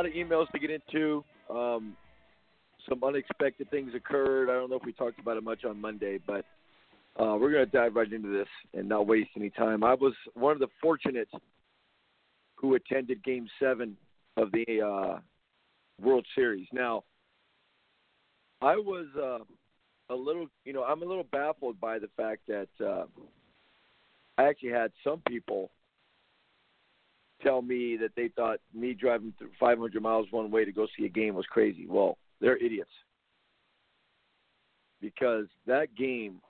lot of emails to get into. Um, some unexpected things occurred. I don't know if we talked about it much on Monday, but uh, we're going to dive right into this and not waste any time. I was one of the fortunate who attended Game Seven of the uh, World Series. Now, I was uh, a little, you know, I'm a little baffled by the fact that uh, I actually had some people tell me that they thought me driving through 500 miles one way to go see a game was crazy. Well, they're idiots because that game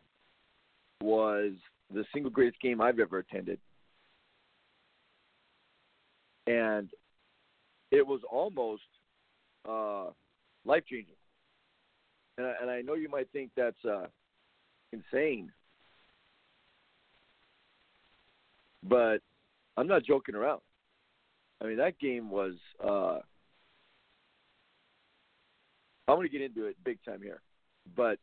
was the single greatest game I've ever attended. And it was almost uh, life changing. And I, and I know you might think that's uh, insane, but I'm not joking around. I mean, that game was. Uh, I'm going to get into it big time here, but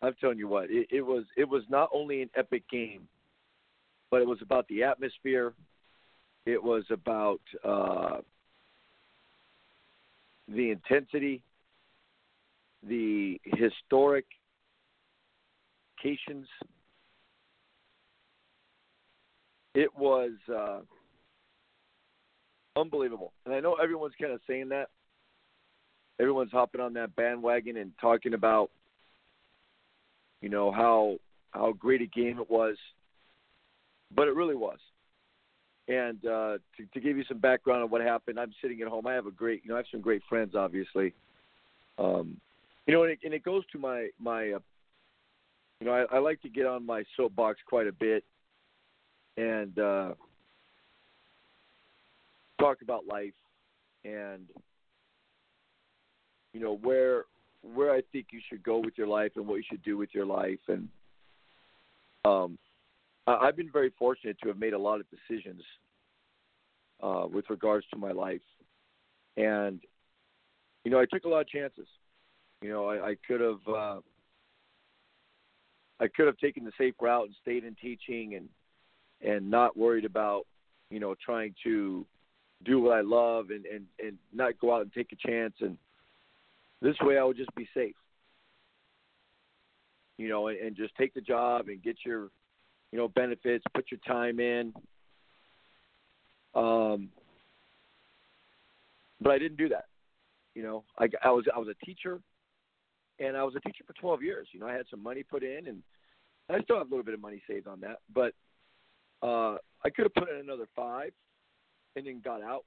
I'm telling you what, it, it was it was not only an epic game, but it was about the atmosphere. It was about uh, the intensity, the historic. It was uh, unbelievable, and I know everyone's kind of saying that. Everyone's hopping on that bandwagon and talking about, you know, how how great a game it was, but it really was. And uh, to, to give you some background on what happened, I'm sitting at home. I have a great, you know, I have some great friends, obviously. Um, you know, and it, and it goes to my my, uh, you know, I, I like to get on my soapbox quite a bit, and uh, talk about life, and you know where where I think you should go with your life and what you should do with your life, and um, I've been very fortunate to have made a lot of decisions uh, with regards to my life, and you know I took a lot of chances. You know I, I could have uh, I could have taken the safe route and stayed in teaching and and not worried about you know trying to do what I love and and and not go out and take a chance and this way I would just be safe. You know, and, and just take the job and get your you know, benefits, put your time in. Um, but I didn't do that. You know, I, I was I was a teacher, and I was a teacher for 12 years. You know, I had some money put in, and I still have a little bit of money saved on that. But uh, I could have put in another five, and then got out,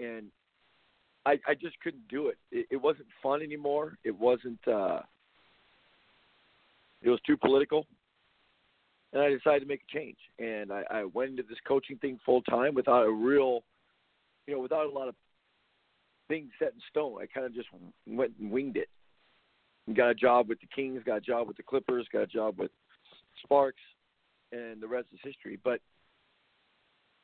and I I just couldn't do it. It, it wasn't fun anymore. It wasn't. Uh, it was too political and I decided to make a change. And I, I went into this coaching thing full time without a real, you know, without a lot of things set in stone. I kind of just went and winged it. Got a job with the Kings, got a job with the Clippers, got a job with Sparks, and the rest is history. But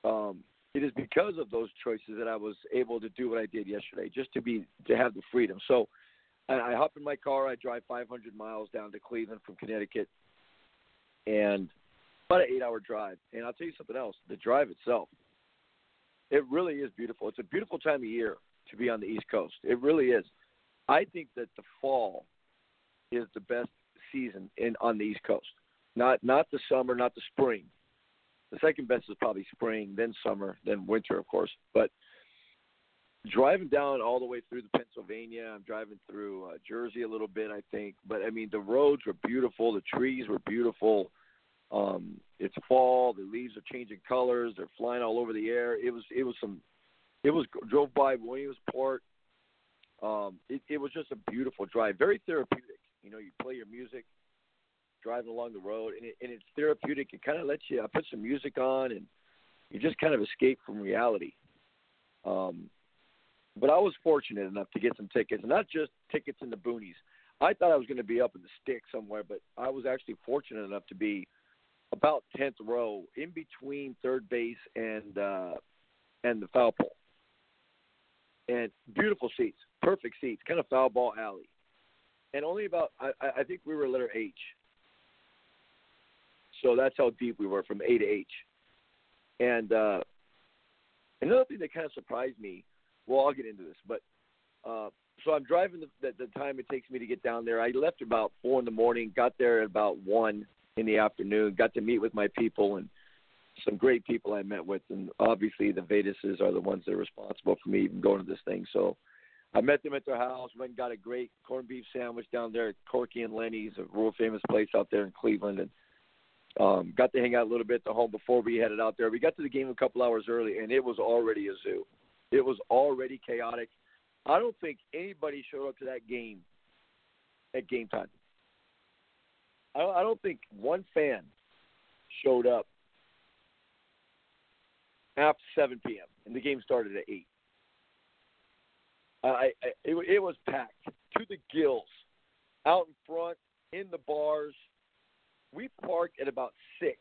um, it is because of those choices that I was able to do what I did yesterday, just to be to have the freedom. So I, I hop in my car, I drive 500 miles down to Cleveland from Connecticut, and about an eight-hour drive. And I'll tell you something else: the drive itself, it really is beautiful. It's a beautiful time of year to be on the East Coast. It really is. I think that the fall is the best season in on the East Coast. Not not the summer, not the spring. The second best is probably spring, then summer, then winter, of course. But driving down all the way through the Pennsylvania, I'm driving through uh, Jersey a little bit, I think. But I mean, the roads were beautiful, the trees were beautiful. Um, it's fall. The leaves are changing colors. They're flying all over the air. It was it was some. It was drove by Williamsport. Um, it, it was just a beautiful drive, very therapeutic. You know, you play your music, driving along the road, and, it, and it's therapeutic. It kind of lets you. I put some music on, and you just kind of escape from reality. Um, but I was fortunate enough to get some tickets, not just tickets in the boonies. I thought I was going to be up in the stick somewhere, but I was actually fortunate enough to be about tenth row, in between third base and uh, and the foul pole. and beautiful seats, perfect seats, kind of foul ball alley, and only about I, I think we were letter H. So that's how deep we were from A to H. And uh, another thing that kind of surprised me, well, I'll get into this, but uh, so I'm driving the, the, the time it takes me to get down there. I left about four in the morning, got there at about one in the afternoon, got to meet with my people and some great people I met with, and obviously the Vedases are the ones that are responsible for me even going to this thing. So I met them at their house, went and got a great corned beef sandwich down there at Corky and Lenny's, a real famous place out there in Cleveland, and um, got to hang out a little bit at the home before we headed out there. We got to the game a couple hours early, and it was already a zoo. It was already chaotic. I don't think anybody showed up to that game at game time. I don't, I don't think one fan showed up after 7 p.m. and the game started at 8. I, I it, it was packed to the gills, out in front, in the bars. We parked at about six,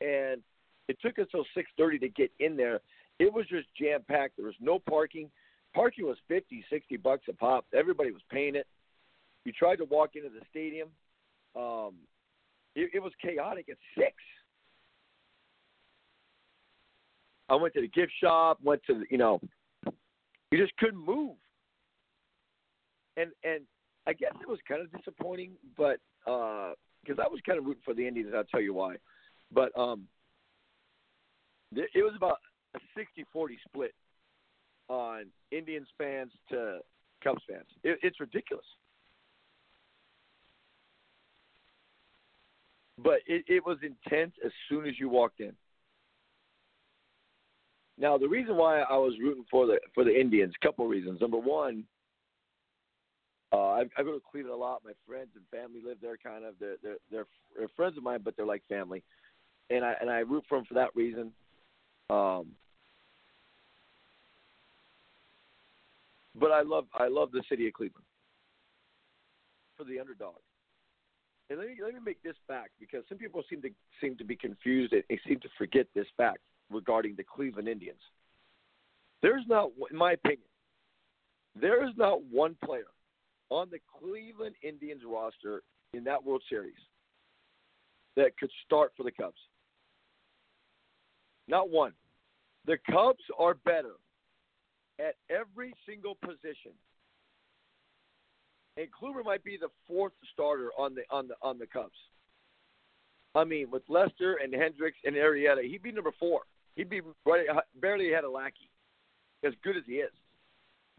and it took us till 6:30 to get in there. It was just jam packed. There was no parking. Parking was 50, 60 bucks a pop. Everybody was paying it. You tried to walk into the stadium. Um, it, it was chaotic at six. I went to the gift shop. Went to the, you know, you just couldn't move. And and I guess it was kind of disappointing, but because uh, I was kind of rooting for the Indians, I'll tell you why. But um, it, it was about a 60-40 split on Indians fans to Cubs fans. It, it's ridiculous. But it, it was intense as soon as you walked in. Now, the reason why I was rooting for the for the Indians, couple reasons. Number one, uh, I, I go to Cleveland a lot. My friends and family live there, kind of. They're, they're they're they're friends of mine, but they're like family, and I and I root for them for that reason. Um, but I love I love the city of Cleveland for the underdog. And let me let me make this fact because some people seem to seem to be confused and seem to forget this fact regarding the Cleveland Indians. There's not, in my opinion, there is not one player on the Cleveland Indians roster in that World Series that could start for the Cubs. Not one. The Cubs are better at every single position. And Kluber might be the fourth starter on the on the on the Cubs. I mean, with Lester and Hendricks and Arrieta, he'd be number four. He'd be right, barely had a Lackey, as good as he is.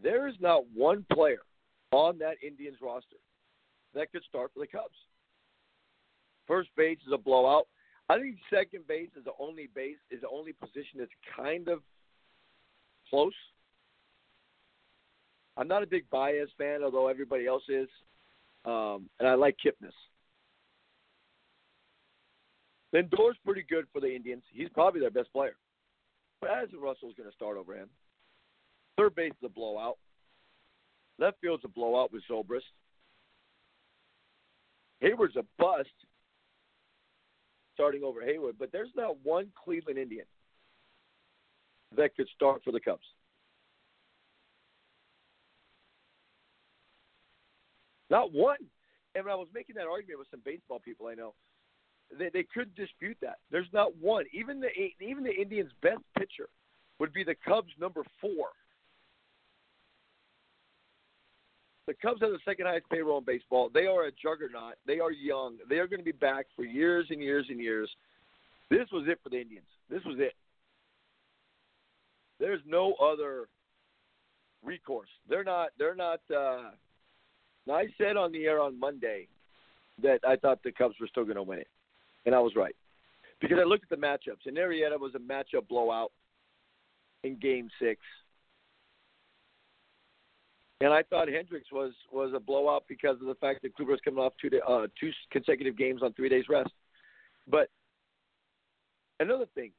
There is not one player on that Indians roster that could start for the Cubs. First base is a blowout. I think second base is the only base is the only position that's kind of close. I'm not a big Baez fan, although everybody else is, um, and I like Kipnis. Lindor's pretty good for the Indians. He's probably their best player. But Addison Russell's going to start over him. Third base is a blowout. Left field's a blowout with Zobrist. Heyward's a bust starting over Heyward, but there's not one Cleveland Indian that could start for the Cubs. Not one. And when I was making that argument with some baseball people I know, they, they could dispute that. There's not one. Even the even the Indians' best pitcher would be the Cubs' number four. The Cubs have the second highest payroll in baseball. They are a juggernaut. They are young. They are going to be back for years and years and years. This was it for the Indians. This was it. There's no other recourse. They're not. They're not. Uh, I said on the air on Monday that I thought the Cubs were still going to win it and I was right because I looked at the matchups, and Arrieta was a matchup blowout in Game Six, and I thought Hendricks was was a blowout because of the fact that Kluber's coming off two uh, two consecutive games on three days rest. But another thing,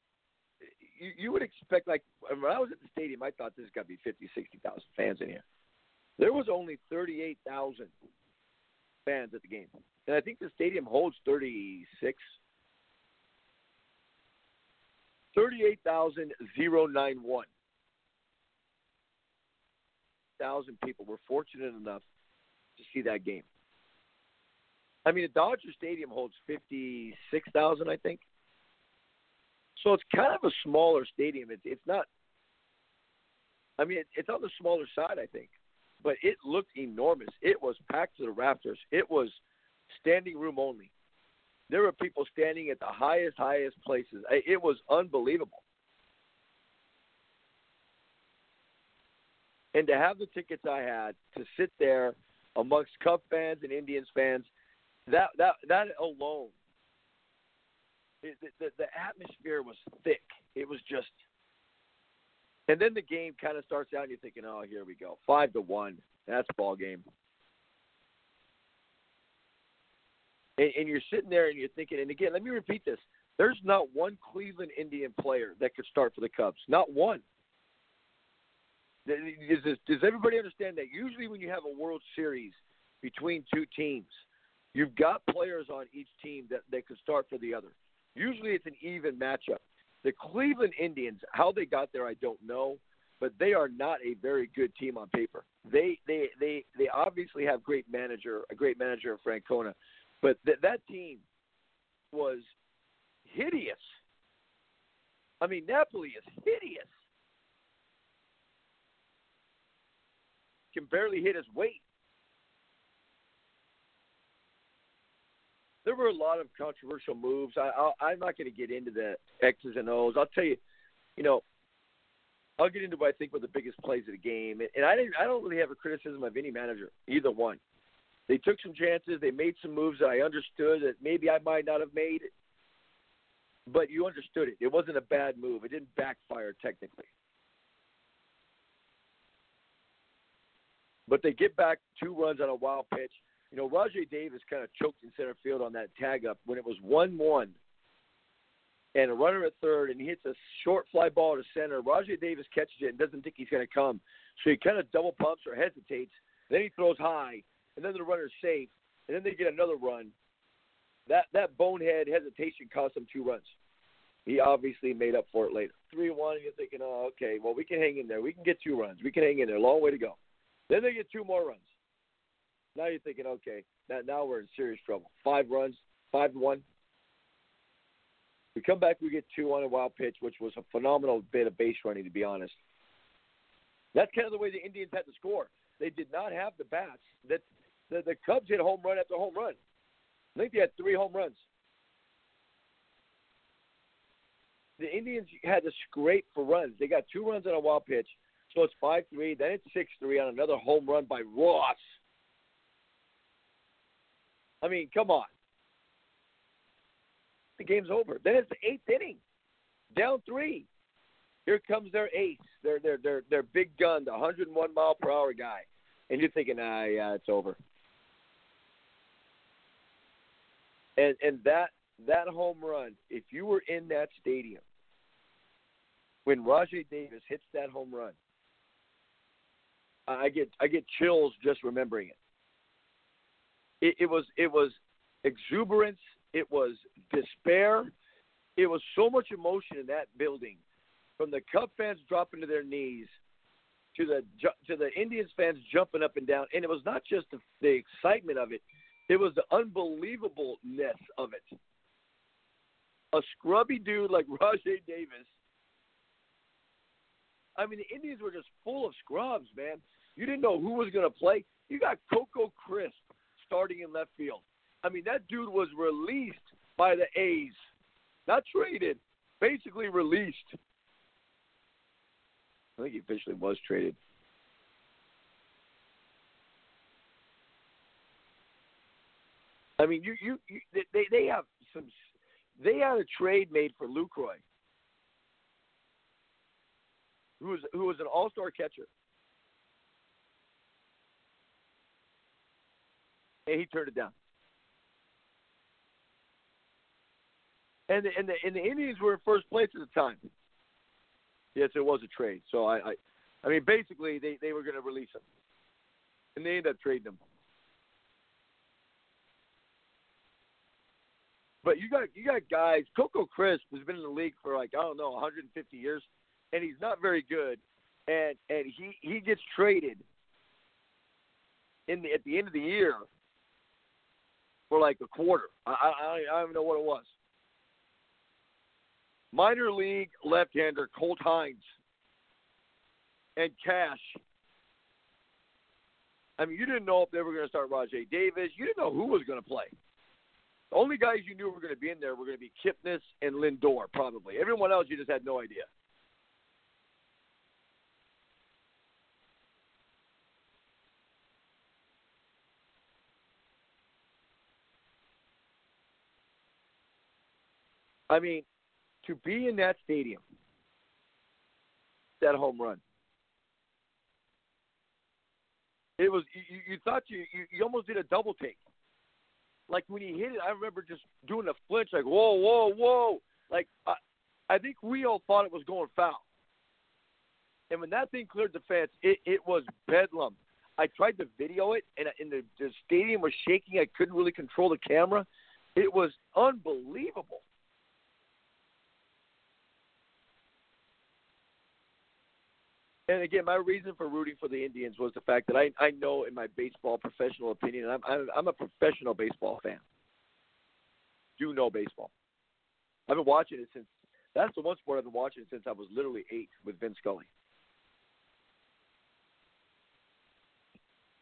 you, you would expect like when I was at the stadium, I thought this got to be fifty, sixty thousand fans in here. There was only thirty-eight thousand fans at the game, and I think the stadium holds thirty-six 38,091. Thousand people were fortunate enough to see that game. I mean, the Dodger Stadium holds fifty six thousand, I think. So it's kind of a smaller stadium. It's it's not. I mean, it's on the smaller side, I think, but it looked enormous. It was packed to the rafters. It was standing room only. There were people standing at the highest, highest places. It was unbelievable. And to have the tickets I had to sit there amongst Cub fans and Indians fans, that that that alone the, the atmosphere was thick. It was just, and then the game kind of starts out, and you're thinking, "Oh, here we go, five to one. That's ball game." And, and you're sitting there and you're thinking, and again, let me repeat this: there's not one Cleveland Indian player that could start for the Cubs. Not one. Does, does everybody understand that? Usually, when you have a World Series between two teams, you've got players on each team that they could start for the other. Usually it's an even matchup. The Cleveland Indians, how they got there, I don't know, but they are not a very good team on paper. They they they they obviously have great manager, a great manager in Francona, but th- that team was hideous. I mean, Napoli is hideous. Can barely hit his weight. there were a lot of controversial moves. I, I I'm not going to get into the X's and O's. I'll tell you, you know, I'll get into what I think were the biggest plays of the game, and I didn't. I don't really have a criticism of any manager, either one. They took some chances. They made some moves that I understood that maybe I might not have made, but you understood it. It wasn't a bad move. It didn't backfire technically. But they get back two runs on a wild pitch you know, Rajai Davis kind of choked in center field on that tag up when it was 1 1 and a runner at third, and he hits a short fly ball to center. Rajai Davis catches it and doesn't think he's going to come. So he kind of double pumps or hesitates. Then he throws high, and then the runner's safe, and then they get another run. That that bonehead hesitation cost them two runs. He obviously made up for it later. Three one, you're thinking, oh, okay, well we can hang in there. We can get two runs. We can hang in there. Long way to go. Then they get two more runs. Now you're thinking, okay, now, now we're in serious trouble. Five runs, five to one. We come back, we get two on a wild pitch, which was a phenomenal bit of base running, to be honest. That's kind of the way the Indians had to score. They did not have the bats. That the, the Cubs hit home run after home run. I think they had three home runs. The Indians had to scrape for runs. They got two runs on a wild pitch, so it's five three. Then it's six three on another home run by Ross. I mean, come on. The game's over. Then it's the eighth inning, down three. Here comes their ace, their their their their big gun, the 101 mile per hour guy, and you're thinking, ah, yeah, it's over. And and that that home run, if you were in that stadium when Rajai Davis hits that home run, I get I get chills just remembering it it, it was it was exuberance, it was despair, it was so much emotion in that building, from the Cub fans dropping to their knees to the to the Indians fans jumping up and down, and it was not just the, the excitement of it; it was the unbelievableness of it. A scrubby dude like Rajai Davis. I mean, the Indians were just full of scrubs, man. You didn't know who was going to play. You got Coco Crisp, starting in left field. I mean, that dude was released by the A's, not traded, basically released. I think he officially was traded. I mean, you, you, you they, they have some. They had a trade made for Lucroy, who was who was an All Star catcher. and he turned it down. And the, and the and the Indians were in first place at the time. Yes, it was a trade. So I, I, I mean, basically they they were going to release him, and they ended up trading him. But you got you got guys. Coco Crisp has been in the league for like I don't know 150 years, and he's not very good. And and he he gets traded in the at the end of the year for like a quarter. I I, I don't even know what it was. Minor league left-hander Colt Hynes and Cash. I mean, you didn't know if they were going to start Rajai Davis. You didn't know who was going to play. The only guys you knew were going to be in there were going to be Kipnis and Lindor, probably. Everyone else, you just had no idea. I mean, to be in that stadium, that home run, it was you, you thought you, you you almost did a double take. Like when he hit it, I remember just doing a flinch, like whoa, whoa, whoa. Like I, I think we all thought it was going foul. And when that thing cleared the fence, it, it was bedlam. I tried to video it, and, and the, the stadium was shaking. I couldn't really control the camera. It was unbelievable. And again, my reason for rooting for the Indians was the fact that I I know in my baseball professional opinion, I'm I'm, a professional baseball fan. Do know baseball. I've been watching it since. That's the one sport I've been watching since I was literally eight with Vince Scully.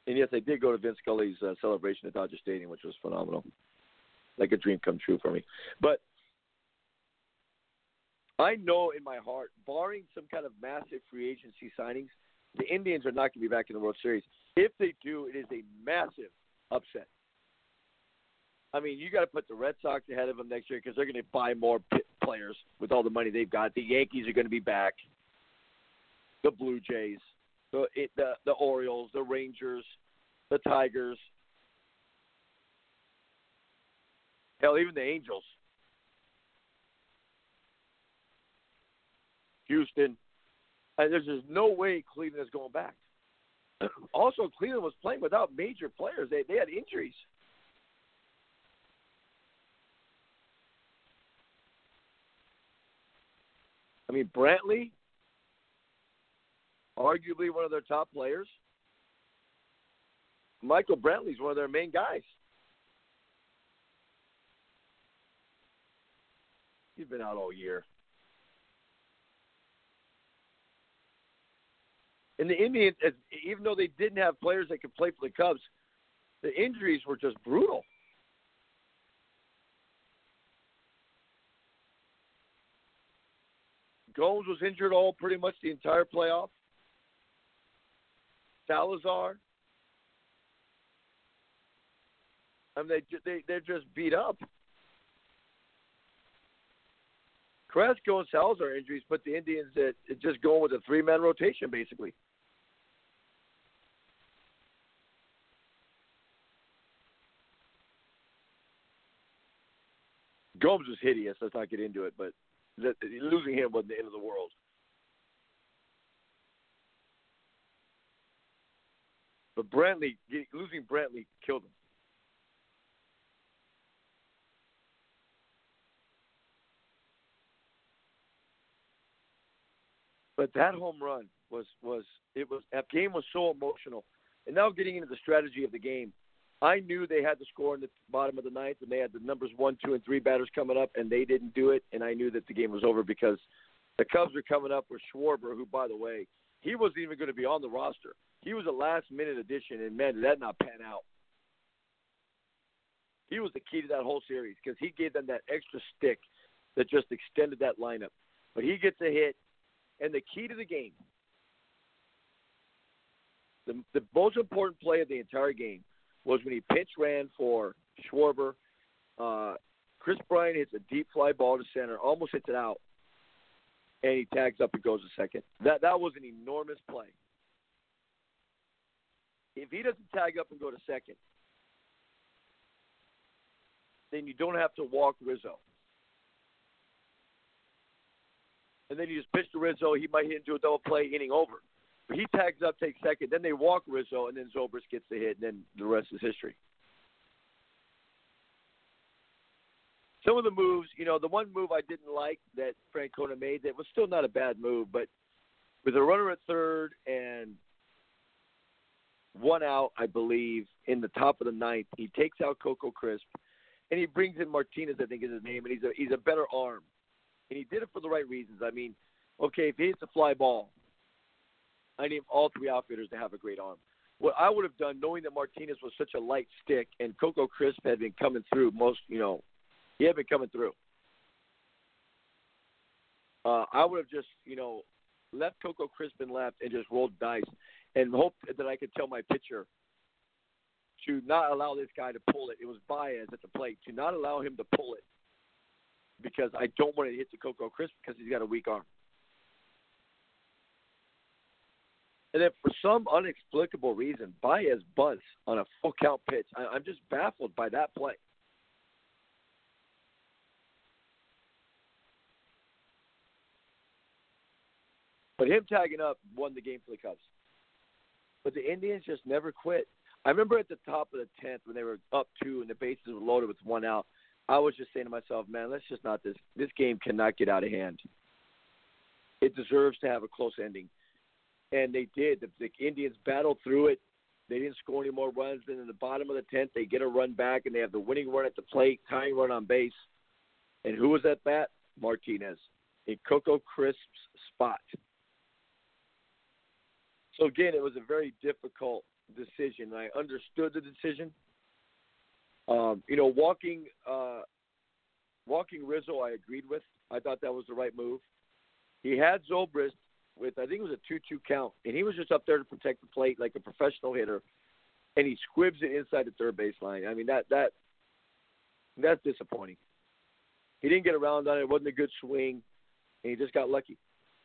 And yes, I did go to Vince Scully's uh, celebration at Dodger Stadium, which was phenomenal, like a dream come true for me. But I know in my heart, barring some kind of massive free agency signings, the Indians are not going to be back in the World Series. If they do, it is a massive upset. I mean, you got to put the Red Sox ahead of them next year because they're going to buy more players with all the money they've got. The Yankees are going to be back. The Blue Jays, the it, the the Orioles, the Rangers, the Tigers. Hell, even the Angels. Houston. And there's just no way Cleveland is going back. also, Cleveland was playing without major players. They they had injuries. I mean, Brantley, arguably one of their top players. Michael Brantley's one of their main guys. He's been out all year. And the Indians, even though they didn't have players that could play for the Cubs, the injuries were just brutal. Gomes was injured all pretty much the entire playoff. Salazar. I mean, they they they're just beat up. Carrasco and Salazar injuries put the Indians at just going with a three man rotation basically. Gomes was hideous. Let's not get into it, but losing him wasn't the end of the world. But Brantley, losing Brantley killed him. But that home run was was it was that game was so emotional. And now getting into the strategy of the game, I knew they had to score in the bottom of the ninth, and they had the numbers one, two, and three batters coming up, and they didn't do it. And I knew that the game was over because the Cubs were coming up with Schwarber, who, by the way, he wasn't even going to be on the roster. He was a last-minute addition, and man, did that not pan out. He was the key to that whole series because he gave them that extra stick that just extended that lineup. But he gets a hit, and the key to the game, the, the most important play of the entire game – was when he pinch ran for Schwarber. Uh, Kris Bryant hits a deep fly ball to center, almost hits it out, and he tags up and goes to second. That that was an enormous play. If he doesn't tag up and go to second, then you don't have to walk Rizzo. And then you just pitch to Rizzo. He might hit into a double play, inning over. He tags up, takes second, then they walk Rizzo, and then Zobrist gets the hit, and then the rest is history. Some of the moves, you know, the one move I didn't like that Francona made that was still not a bad move, but with a runner at third and one out, I believe, in the top of the ninth. He takes out Coco Crisp, and he brings in Martinez, I think is his name, and he's a he's a better arm, and he did it for the right reasons. I mean, okay, if he hits a fly ball, I need all three outfielders to have a great arm. What I would have done, knowing that Martinez was such a light stick and Coco Crisp had been coming through most, you know, he had been coming through. Uh, I would have just, you know, left Coco Crisp in left and just rolled dice and hoped that I could tell my pitcher to not allow this guy to pull it. It was Baez at the plate to not allow him to pull it because I don't want to hit the Coco Crisp because he's got a weak arm. And then for some unexplicable reason, Baez bunts on a full count pitch. I, I'm just baffled by that play. But him tagging up won the game for the Cubs. But the Indians just never quit. I remember at the top of the tenth when they were up two and the bases were loaded with one out. I was just saying to myself, man, let's just not this. This game cannot get out of hand. It deserves to have a close ending, and they did. The, the Indians battled through it. They didn't score any more runs. Then in the bottom of the tenth, they get a run back, and they have the winning run at the plate, tying run on base. And who was at bat? Martinez in Coco Crisp's spot. So again, it was a very difficult decision. I understood the decision. Um, you know, walking uh, walking Rizzo, I agreed with. I thought that was the right move. He had Zobrist with I think it was a two-two count, and he was just up there to protect the plate like a professional hitter, and he squibs it inside the third baseline. I mean that that that's disappointing. He didn't get around on it. It wasn't a good swing, and he just got lucky.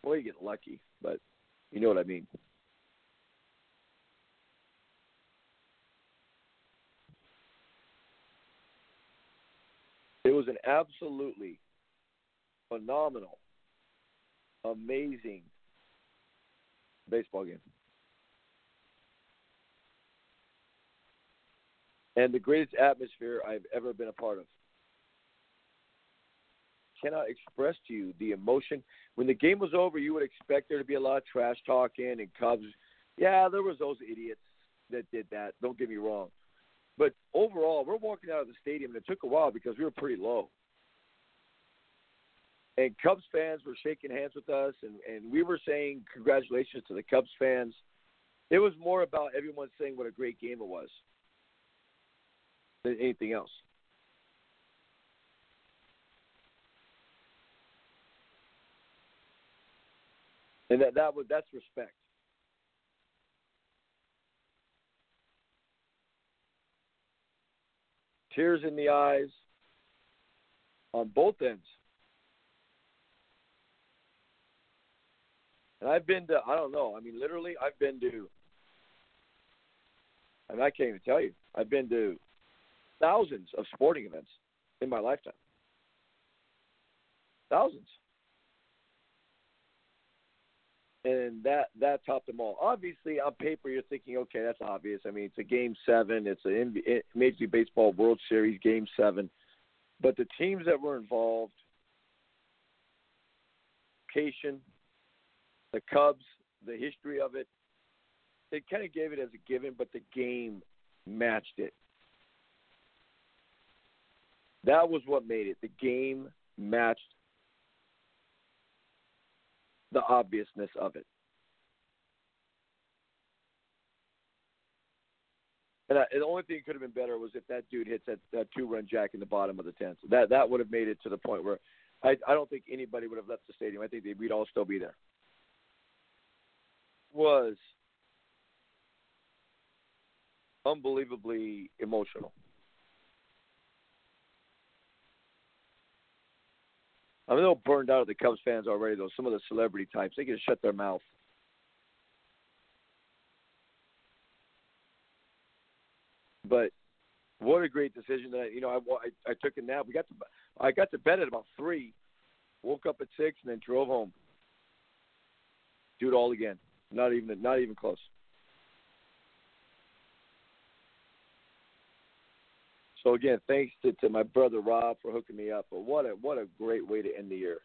Well, you get lucky, but you know what I mean. It was an absolutely phenomenal, amazing baseball game. And the greatest atmosphere I've ever been a part of. Cannot express to you the emotion. When the game was over, you would expect there to be a lot of trash talking and Cubs. Yeah, there was those idiots that did that. Don't get me wrong. But overall, we're walking out of the stadium, and it took a while because we were pretty low. And Cubs fans were shaking hands with us, and, and we were saying congratulations to the Cubs fans. It was more about everyone saying what a great game it was than anything else. And that, that was that's respect. tears in the eyes on both ends. And I've been to, I don't know, I mean, literally, I've been to, I mean, I can't even tell you, I've been to thousands of sporting events in my lifetime. Thousands and that that topped them all. Obviously, on paper, you're thinking, okay, that's obvious. I mean, it's a Game Seven. It's a Major League Baseball World Series Game Seven. But the teams that were involved, Cation, the Cubs, the history of it, they kind of gave it as a given, but the game matched it. That was what made it. The game matched the obviousness of it. And, I, the only thing that could have been better was if that dude hits that, that two-run jack in the bottom of the tenth. That that would have made it to the point where I I don't think anybody would have left the stadium. I think they, we'd all still be there. Was unbelievably emotional. I'm a little burned out of the Cubs fans already, though. Some of the celebrity types, they can shut their mouth. But what a great decision that you know I, I, I took a nap. We got to I got to bed at about three, woke up at six, and then drove home. Do it all again. Not even not even close. So again, thanks to, to my brother Rob for hooking me up. But what a what a great way to end the year.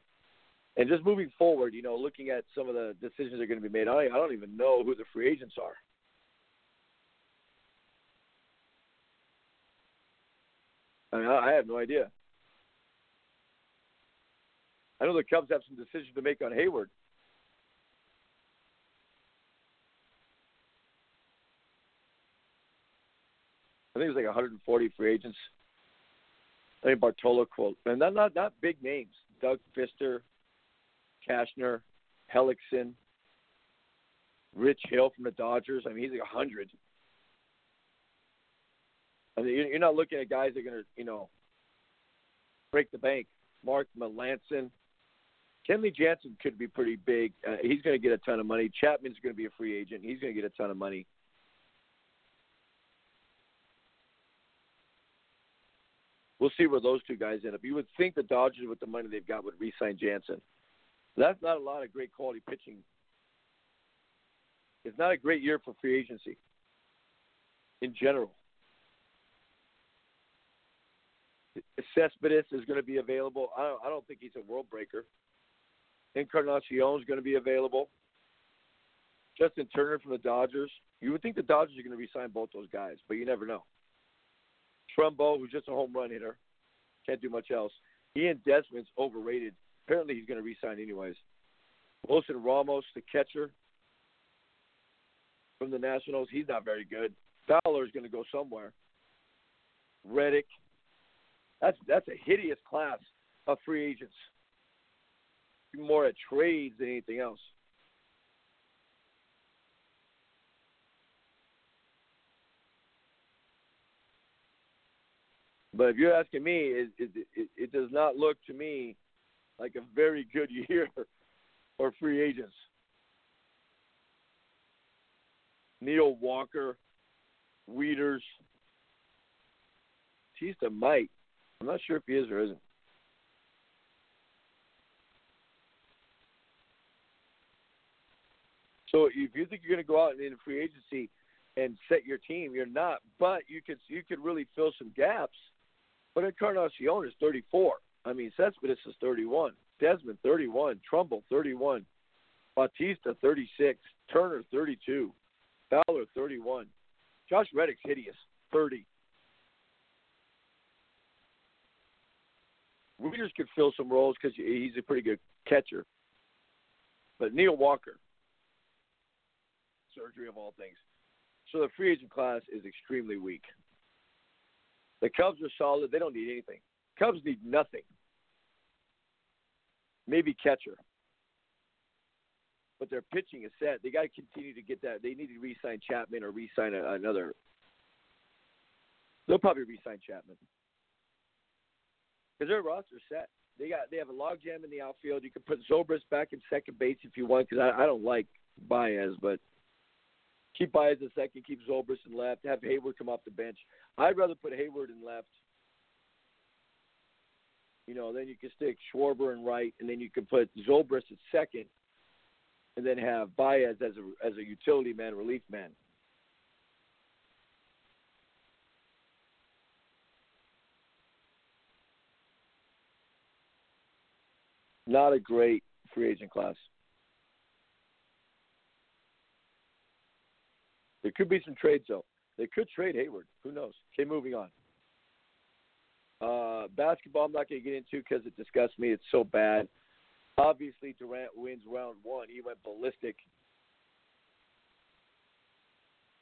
And just moving forward, you know, looking at some of the decisions that are going to be made, I, I don't even know who the free agents are. I mean, I, I have no idea. I know the Cubs have some decisions to make on Heyward. I think it was like 140 free agents. I think Bartolo quote, and not not not big names. Doug Fister, Cashner, Hellickson, Rich Hill from the Dodgers. I mean, he's like 100. I mean, you're not looking at guys that are going to, you know, break the bank. Mark Melancon. Kenley Jansen could be pretty big. Uh, he's going to get a ton of money. Chapman's going to be a free agent. He's going to get a ton of money. We'll see where those two guys end up. You would think the Dodgers, with the money they've got, would re-sign Jansen. That's not a lot of great quality pitching. It's not a great year for free agency in general. Cespedes is going to be available. I don't, I don't think he's a world breaker. Encarnacion is going to be available. Justin Turner from the Dodgers. You would think the Dodgers are going to resign both those guys, but you never know. Trumbo, who's just a home run hitter, can't do much else. Ian Desmond's overrated. Apparently, he's going to resign anyways. Wilson Ramos, the catcher from the Nationals, he's not very good. Fowler is going to go somewhere. Reddick, that's that's a hideous class of free agents. More at trades than anything else. But if you're asking me, it, it, it, it does not look to me like a very good year for free agents. Neil Walker, Wieters, Tista might I'm not sure if he is or isn't. So if you think you're going to go out in a free agency and set your team, you're not. But you could you could really fill some gaps. But Encarnacion is 34. I mean, Cespedes is 31. Desmond 31. Trumbo 31. Bautista 36. Turner 32. Fowler 31. Josh Reddick's hideous 30. Wieters could fill some roles because he's a pretty good catcher. But Neil Walker, surgery of all things. So the free agent class is extremely weak. The Cubs are solid. They don't need anything. Cubs need nothing. Maybe catcher. But their pitching is set. They got to continue to get that. They need to re-sign Chapman or re-sign another. They'll probably re-sign Chapman because their roster's set. They got they have a logjam in the outfield. You can put Zobrist back in second base if you want, because I, I don't like Baez, but keep Baez in second, keep Zobrist in left, have Heyward come off the bench. I'd rather put Heyward in left. You know, then you can stick Schwarber in right, and then you can put Zobrist at second, and then have Baez as a as a utility man, relief man. Not a great free agent class. There could be some trades though. They could trade Heyward. Who knows? Okay, moving on. Uh, basketball, I'm not going to get into because it disgusts me. It's so bad. Obviously, Durant wins round one. He went ballistic.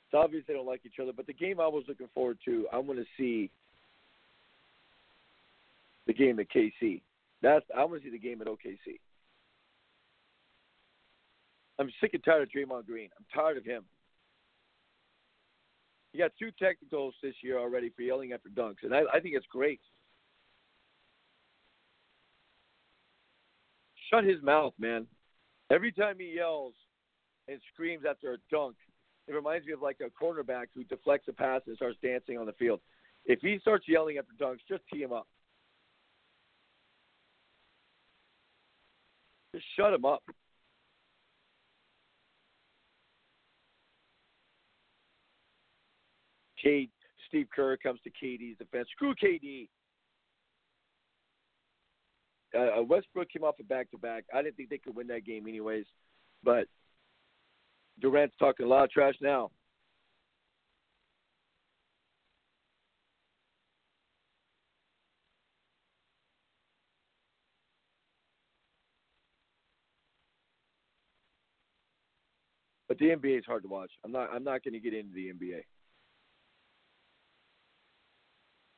It's obvious they don't like each other. But the game I was looking forward to, I want to see the game at KC. That's I want to see the game at OKC. I'm sick and tired of Draymond Green. I'm tired of him. He got two technicals this year already for yelling after dunks, and I, I think it's great. Shut his mouth, man. Every time he yells and screams after a dunk, it reminds me of like a cornerback who deflects a pass and starts dancing on the field. If he starts yelling after dunks, just tee him up. Just shut him up. Cade, Steve Kerr comes to KD's defense. Screw KD. Uh, uh, Westbrook came off a back to back. I didn't think they could win that game, anyways. But Durant's talking a lot of trash now. But the NBA is hard to watch. I'm not. I'm not going to get into the NBA.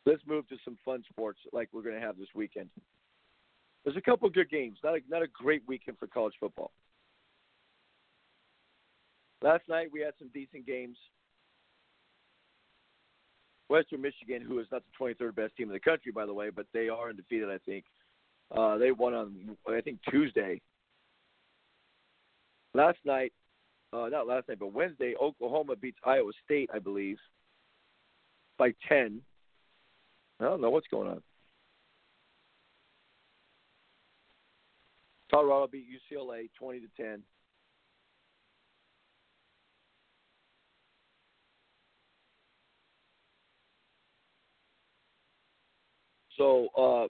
Let's move to some fun sports like we're going to have this weekend. There's a couple good games. Not a, not a great weekend for college football. Last night we had some decent games. Western Michigan, who is not the 23rd best team in the country, by the way, but they are undefeated, I think. Uh, they won on, I think, Tuesday. Last night, uh, not last night, but Wednesday, Oklahoma beats Iowa State, I believe, by 10. I don't know what's going on. Colorado beat UCLA 20 to 10. So, uh,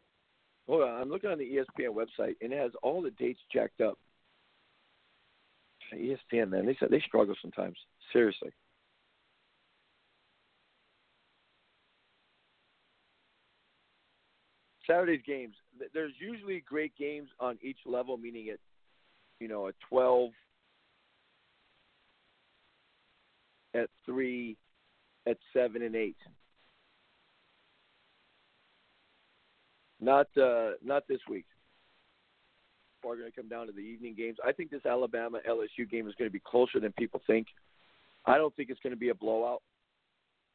hold on. I'm looking on the ESPN website, and it has all the dates jacked up. ESPN, man, they they struggle sometimes. Seriously. Saturday's games. There's usually great games on each level, meaning at, you know, at 12, at three, at seven, and eight. Not uh, not this week. We're going to come down to the evening games. I think this Alabama LSU game is going to be closer than people think. I don't think it's going to be a blowout.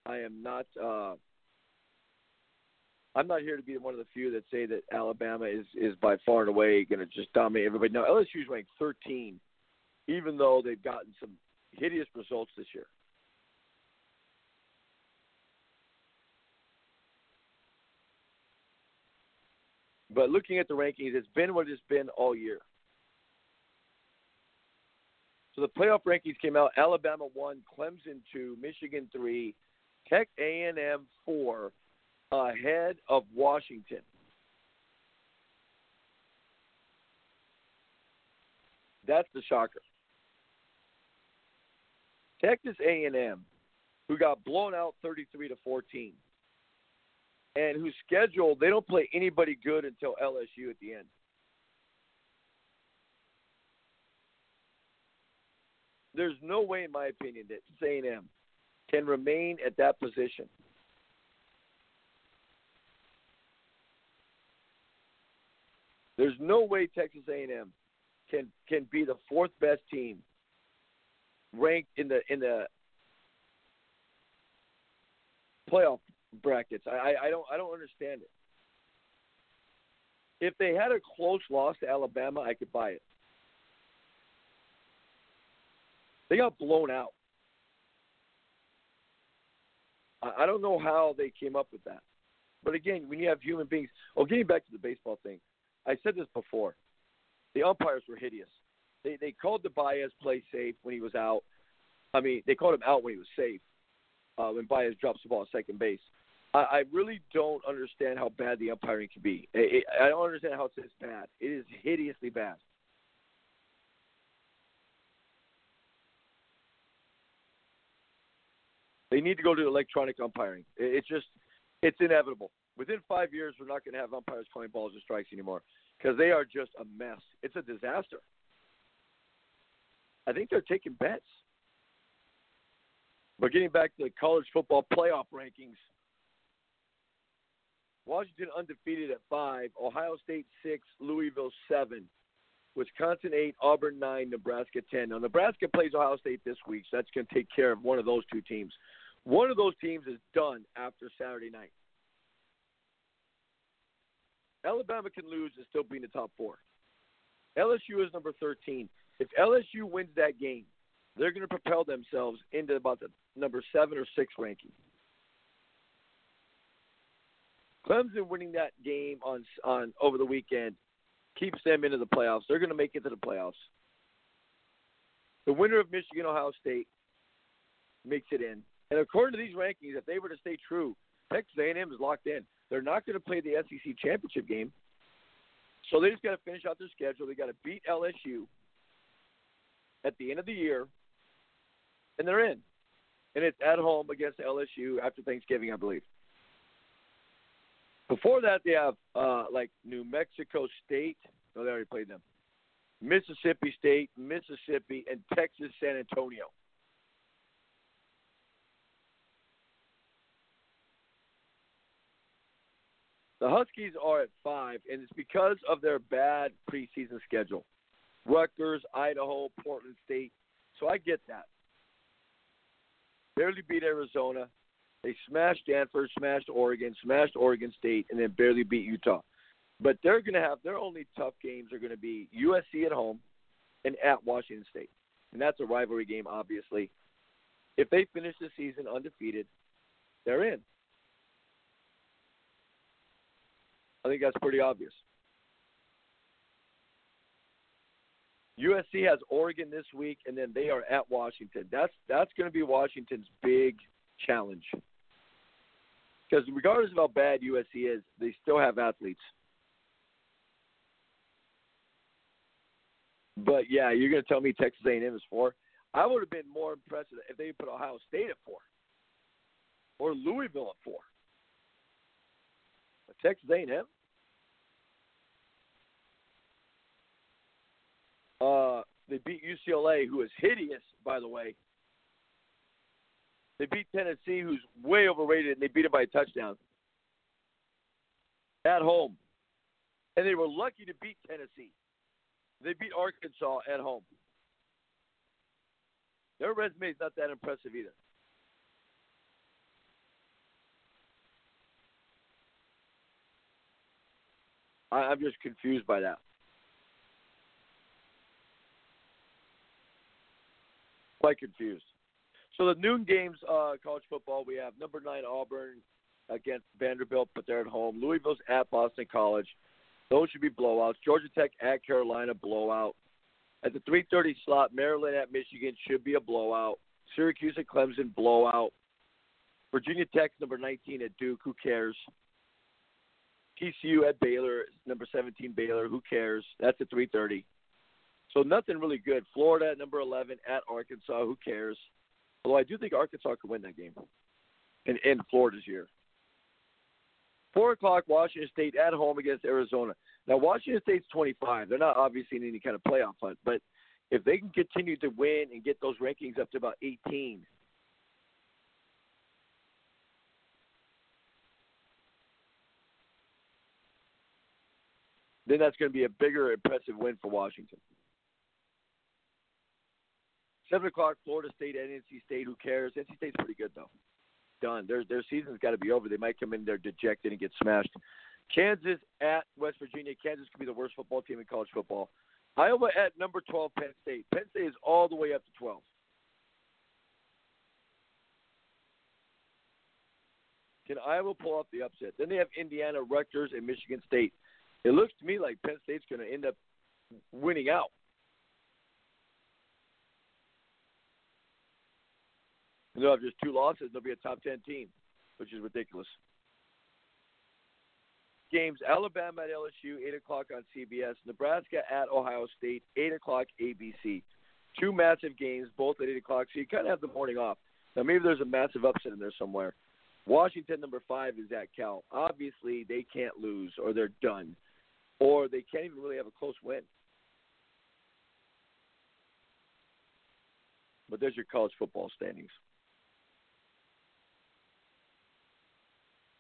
I am not. Uh, I'm not here to be one of the few that say that Alabama is is by far and away going to just dominate everybody. Now LSU's ranked 13, even though they've gotten some hideous results this year. But looking at the rankings, it's been what it's been all year. So the playoff rankings came out: Alabama one, Clemson two, Michigan three, Tech A&M four, ahead of Washington. That's the shocker. Texas A&M, who got blown out 33 to 14 and whose schedule they don't play anybody good until LSU at the end. There's no way, in my opinion, that A&M can remain at that position. There's no way Texas A&M can can be the fourth best team ranked in the in the playoff brackets. I, I don't I don't understand it. If they had a close loss to Alabama, I could buy it. They got blown out. I, I don't know how they came up with that. But again, when you have human beings, oh, getting back to the baseball thing, I said this before. The umpires were hideous. They they called the Baez play safe when he was out. I mean, they called him out when he was safe. Uh, when Baez drops the ball at second base. I, I really don't understand how bad the umpiring can be. It, it, I don't understand how it's this bad. It is hideously bad. They need to go to electronic umpiring. It, it's just, it's inevitable. Within five years, we're not going to have umpires calling balls and strikes anymore because they are just a mess. It's a disaster. I think they're taking bets. But getting back to the college football playoff rankings, Washington undefeated at five, Ohio State six, Louisville seven, Wisconsin eight, Auburn nine, Nebraska ten. Now Nebraska plays Ohio State this week, so that's going to take care of one of those two teams. One of those teams is done after Saturday night. Alabama can lose and still be in the top four. LSU is number 13. If LSU wins that game, they're going to propel themselves into about the number seven or six ranking. Clemson winning that game on on over the weekend keeps them into the playoffs. They're going to make it to the playoffs. The winner of Michigan Ohio State makes it in. And according to these rankings, if they were to stay true, Texas A&M is locked in. They're not going to play the SEC championship game, so they just got to finish out their schedule. They got to beat LSU at the end of the year, and they're in. And it's at home against LSU after Thanksgiving, I believe. Before that, they have uh, like New Mexico State. No, they already played them. Mississippi State, Mississippi, and Texas San Antonio. The Huskies are at five, and it's because of their bad preseason schedule. Rutgers, Idaho, Portland State. So I get that. Barely beat Arizona. They smashed Stanford, smashed Oregon, smashed Oregon State, and then barely beat Utah. But they're going to have their only tough games are going to be USC at home and at Washington State. And that's a rivalry game, obviously. If they finish the season undefeated, they're in. I think that's pretty obvious. USC has Oregon this week, and then they are at Washington. That's that's going to be Washington's big challenge. Because regardless of how bad USC is, they still have athletes. But yeah, you're going to tell me Texas A&M is four. I would have been more impressed if they put Ohio State at four, or Louisville at four. Texas A&M. Uh, they beat UCLA, who is hideous, by the way. They beat Tennessee, who's way overrated, and they beat it by a touchdown at home. And they were lucky to beat Tennessee. They beat Arkansas at home. Their resume is not that impressive either. I'm just confused by that. Quite confused. So the noon games, uh, college football, we have number nine Auburn against Vanderbilt, but they're at home. Louisville's at Boston College. Those should be blowouts. Georgia Tech at Carolina blowout. At the 3:30 slot, Maryland at Michigan should be a blowout. Syracuse at Clemson blowout. Virginia Tech number 19 at Duke. Who cares? TCU at Baylor, number 17 Baylor. Who cares? That's at 3:30. So nothing really good. Florida at number 11 at Arkansas. Who cares? Although I do think Arkansas could win that game. And in Florida's year. Four o'clock, Washington State at home against Arizona. Now, Washington State's 25. They're not obviously in any kind of playoff hunt, but if they can continue to win and get those rankings up to about 18, then that's going to be a bigger, impressive win for Washington. Seven o'clock, Florida State at NC State. Who cares? NC State's pretty good though done. Their their season's got to be over. They might come in there dejected and get smashed. Kansas at West Virginia. Kansas could be the worst football team in college football. Iowa at number 12, Penn State. Penn State is all the way up to 12. Can Iowa pull off the upset? Then they have Indiana, Rutgers, and Michigan State. It looks to me like Penn State's going to end up winning out. they'll have just two losses. And they'll be a top 10 team, which is ridiculous. Games Alabama at LSU, 8 o'clock on CBS. Nebraska at Ohio State, 8 o'clock ABC. Two massive games, both at 8 o'clock, so you kind of have the morning off. Now, maybe there's a massive upset in there somewhere. Washington, number five, is at Cal. Obviously, they can't lose, or they're done, or they can't even really have a close win. But there's your college football standings.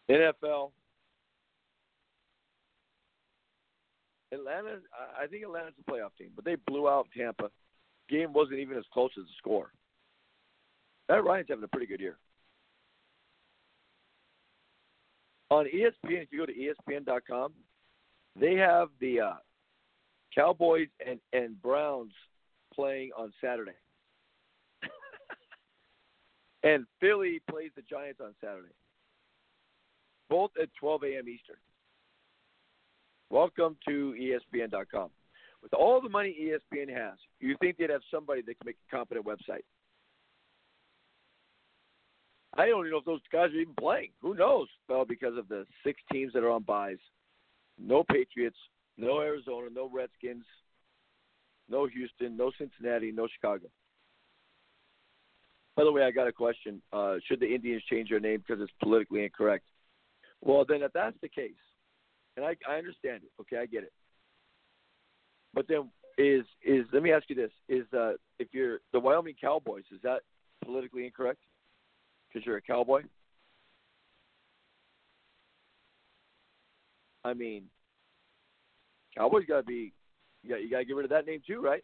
NFL. Atlanta, I think Atlanta's a playoff team, but they blew out Tampa. Game wasn't even as close as the score. That Ryan's having a pretty good year. On ESPN, if you go to ESPN.com, they have the uh, Cowboys and, and Browns playing on Saturday. and Philly plays the Giants on Saturday both at 12 a.m. Eastern. Welcome to ESPN.com. With all the money ESPN has, you think they'd have somebody that can make a competent website? I don't even know if those guys are even playing. Who knows? Well, because of the six teams that are on byes. No Patriots, no Arizona, no Redskins, no Houston, no Cincinnati, no Chicago. By the way, I got a question. Uh, should the Indians change their name because it's politically incorrect? Well, then if that's the case, and I, I understand it, okay, I get it. But then is is let me ask you this: Is uh, if you're the Wyoming Cowboys, is that politically incorrect? Because you're a cowboy. I mean, Cowboys got to be, you got you got to get rid of that name too, right?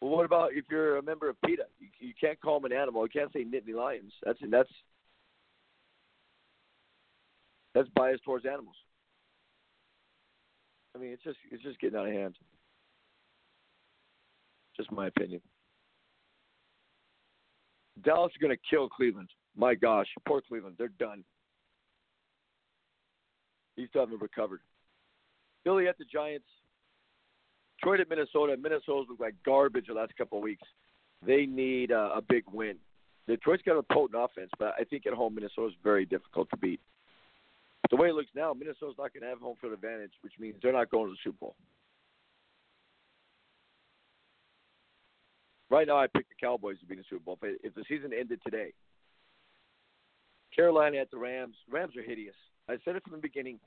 Well, what about if you're a member of PETA? You, you can't call them an animal. You can't say Nittany Lions. That's that's that's biased towards animals. I mean, it's just it's just getting out of hand. Just my opinion. Dallas is going to kill Cleveland. My gosh, poor Cleveland. They're done. These still haven't recovered. Philly at the Giants. Detroit at Minnesota. Minnesota's looked like garbage the last couple of weeks. They need a, a big win. Detroit's got a potent offense, but I think at home Minnesota's very difficult to beat. the way it looks now, Minnesota's not going to have home field advantage, which means they're not going to the Super Bowl. Right now, I pick the Cowboys to be in the Super Bowl. If the season ended today, Carolina at the Rams. Rams are hideous. I said it from the beginning.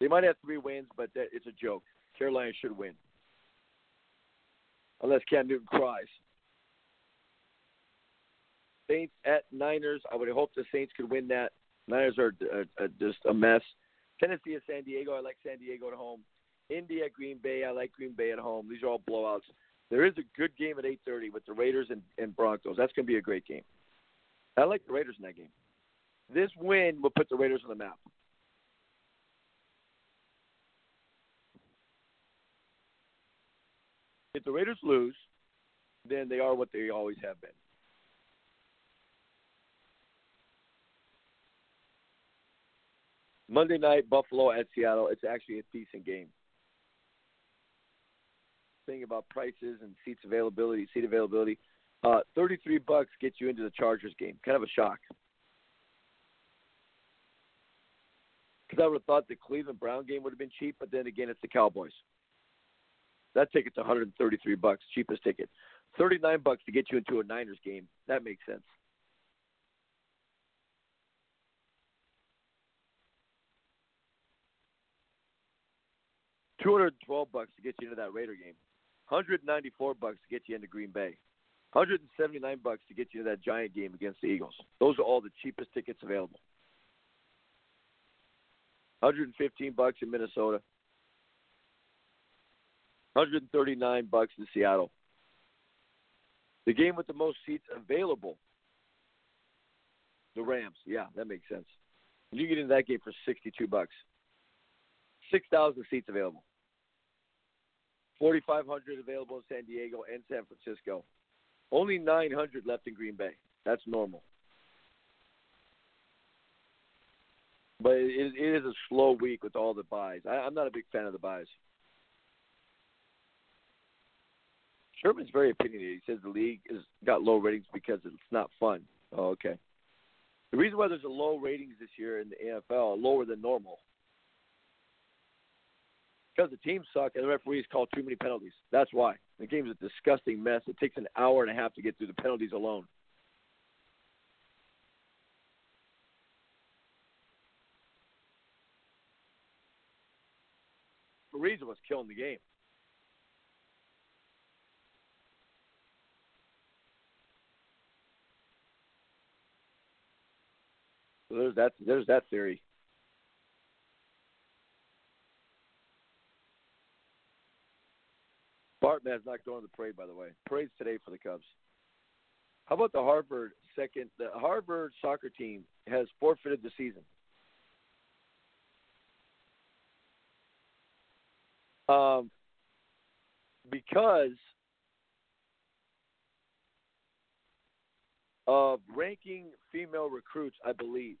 They might have three wins, but that, it's a joke. Carolina should win. Unless Cam Newton cries. Saints at Niners. I would hope the Saints could win that. Niners are uh, uh, just a mess. Tennessee at San Diego. I like San Diego at home. Indy at Green Bay. I like Green Bay at home. These are all blowouts. There is a good game at 8:30 with the Raiders and, and Broncos. That's going to be a great game. I like the Raiders in that game. This win will put the Raiders on the map. If the Raiders lose, then they are what they always have been. Monday night, Buffalo at Seattle. It's actually a decent game. Thing about prices and seats availability, seat availability. Uh, Thirty-three bucks gets you into the Chargers game. Kind of a shock. Because I would have thought the Cleveland Brown game would have been cheap, but then again, it's the Cowboys. That ticket's 133 bucks, cheapest ticket. 39 bucks to get you into a Niners game. That makes sense. Two hundred twelve bucks to get you into that Raider game. Hundred ninety four bucks to get you into Green Bay. Hundred and seventy nine bucks to get you into that Giant game against the Eagles. Those are all the cheapest tickets available. 115 bucks in Minnesota. 139 bucks in Seattle. The game with the most seats available. The Rams. Yeah, that makes sense. You get into that game for 62 bucks. 6,000 seats available. 4,500 available in San Diego and San Francisco. Only 900 left in Green Bay. That's normal. But it, it is a slow week with all the byes. I, I'm not a big fan of the byes. Sherman's very opinionated. He says the league has got low ratings because it's not fun. Oh, okay. The reason why there's a low ratings this year in the NFL, lower than normal, because the teams suck and the referees call too many penalties. That's why. The game's a disgusting mess. It takes an hour and a half to get through the penalties alone. Ariza was killing the game. So there's that. There's that theory. Bartman's not going to the parade, by the way. Parade's today for the Cubs. How about the Harvard second? The Harvard soccer team has forfeited the season. Um, because of ranking female recruits, I believe.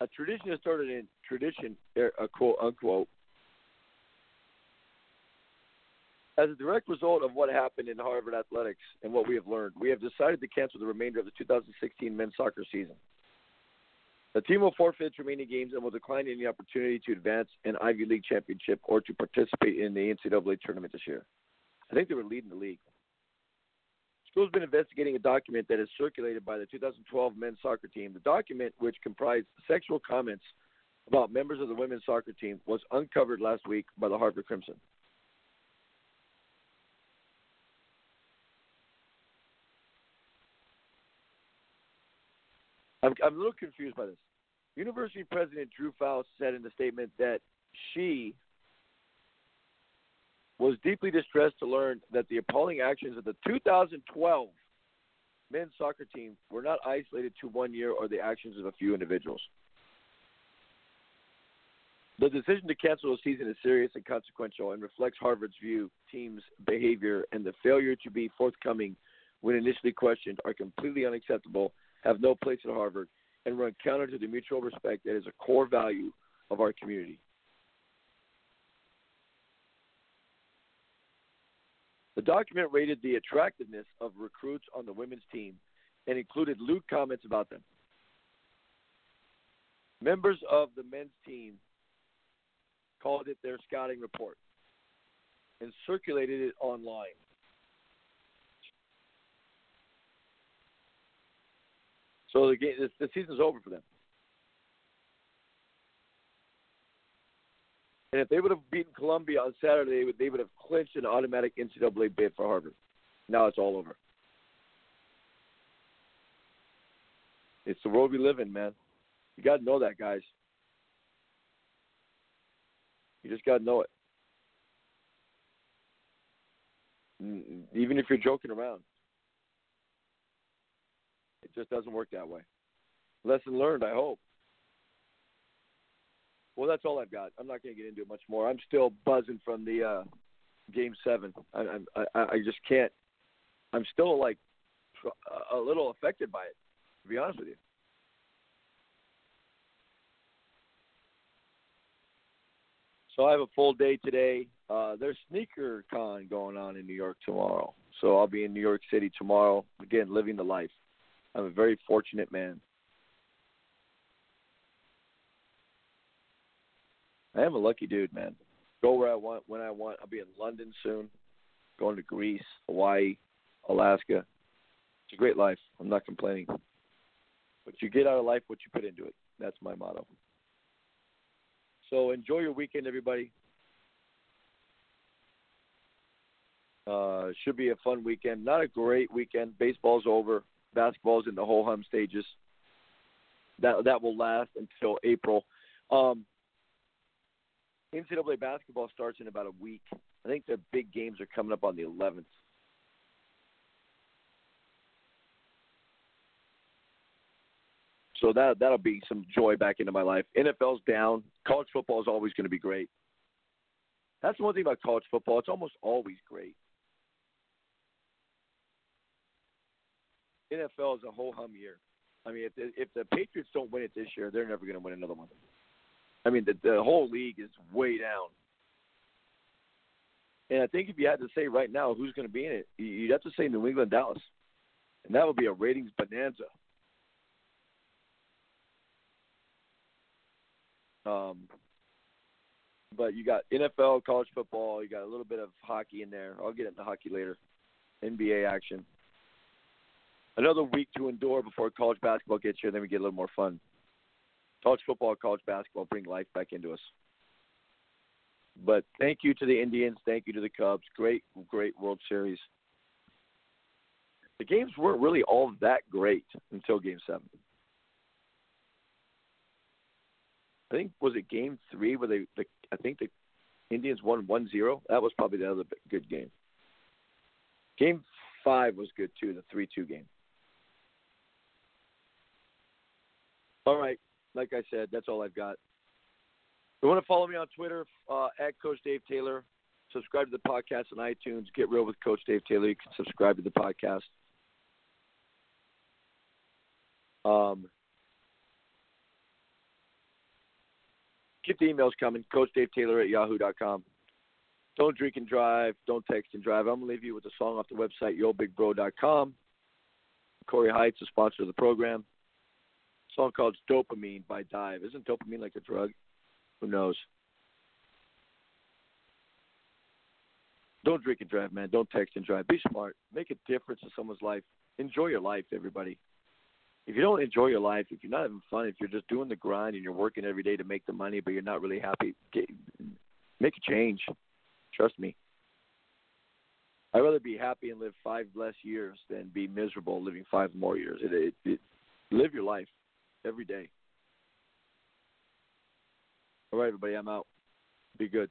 A tradition has started in tradition, er, a quote unquote, as a direct result of what happened in Harvard athletics and what we have learned. We have decided to cancel the remainder of the 2016 men's soccer season. The team will forfeit its remaining games and will decline any opportunity to advance an Ivy League championship or to participate in the NCAA tournament this year. I think they were leading the league. School's been investigating a document that is circulated by the 2012 men's soccer team. The document, which comprised sexual comments about members of the women's soccer team was uncovered last week by the Harvard Crimson. I'm, I'm a little confused by this. University President Drew Faust said in the statement that she was deeply distressed to learn that the appalling actions of the 2012 men's soccer team were not isolated to one year or the actions of a few individuals. The decision to cancel the season is serious and consequential and reflects Harvard's view, team's behavior, and the failure to be forthcoming when initially questioned are completely unacceptable, have no place at Harvard, and run counter to the mutual respect that is a core value of our community. The document rated the attractiveness of recruits on the women's team and included lewd comments about them. Members of the men's team called it their scouting report and circulated it online. So the game, the, the season's over for them. And if they would have beaten Columbia on Saturday, they would, have clinched an automatic NCAA bid for Harvard. Now it's all over. It's the world we live in, man. You got to know that, guys. You just got to know it. Even if you're joking around, just doesn't work that way. Lesson learned, I hope. Well, that's all I've got. I'm not going to get into it much more. I'm still buzzing from the uh, game seven. I, I, I just can't. I'm still like a little affected by it, to be honest with you. So I have a full day today. Uh, there's Sneaker Con going on in New York tomorrow. So I'll be in New York City tomorrow, again, living the life. I'm a very fortunate man. I am a lucky dude, man. Go where I want, when I want. I'll be in London soon, going to Greece, Hawaii, Alaska. It's a great life. I'm not complaining. But you get out of life what you put into it. That's my motto. So enjoy your weekend, everybody. Uh, should be a fun weekend. Not a great weekend. Baseball's over. Basketball's in the whole hum stages. That that will last until April. Um, NCAA basketball starts in about a week. I think the big games are coming up on the 11th. So that that'll be some joy back into my life. NFL's down. College football is always going to be great. That's one thing about college football. It's almost always great. NFL is a whole hum year. I mean, if the, if the Patriots don't win it this year, they're never going to win another one. I mean, the the whole league is way down. And I think if you had to say right now who's going to be in it, you'd have to say New England, Dallas, and that would be a ratings bonanza. Um, but you got NFL, college football. You got a little bit of hockey in there. I'll get into hockey later. NBA action. Another week to endure before college basketball gets here. Then we get a little more fun. College football, college basketball bring life back into us. But thank you to the Indians. Thank you to the Cubs. Great, great World Series. The games weren't really all that great until Game Seven. I think was it game three where they the I think the Indians won one zero. That was probably the other good game. Game five was good too, the three two game. All right, like I said, that's all I've got. If you want to follow me on Twitter uh, at Coach Dave Taylor. Subscribe to the podcast on iTunes. Get real with Coach Dave Taylor. You can subscribe to the podcast. Um, keep the emails coming. Coach Dave Taylor at yahoo.com. Don't drink and drive. Don't text and drive. I'm going to leave you with a song off the website, yobigbro.com. Corey Heights, a sponsor of the program. Song called Dopamine by Dive. Isn't dopamine like a drug? Who knows? Don't drink and drive, man. Don't text and drive. Be smart. Make a difference in someone's life. Enjoy your life, everybody. if you don't enjoy your life, if you're not having fun, if you're just doing the grind and you're working every day to make the money, but you're not really happy, get, make a change. Trust me. I'd rather be happy and live five less years than be miserable living five more years. It, it, it live your life every day. All right, everybody, I'm out. Be good.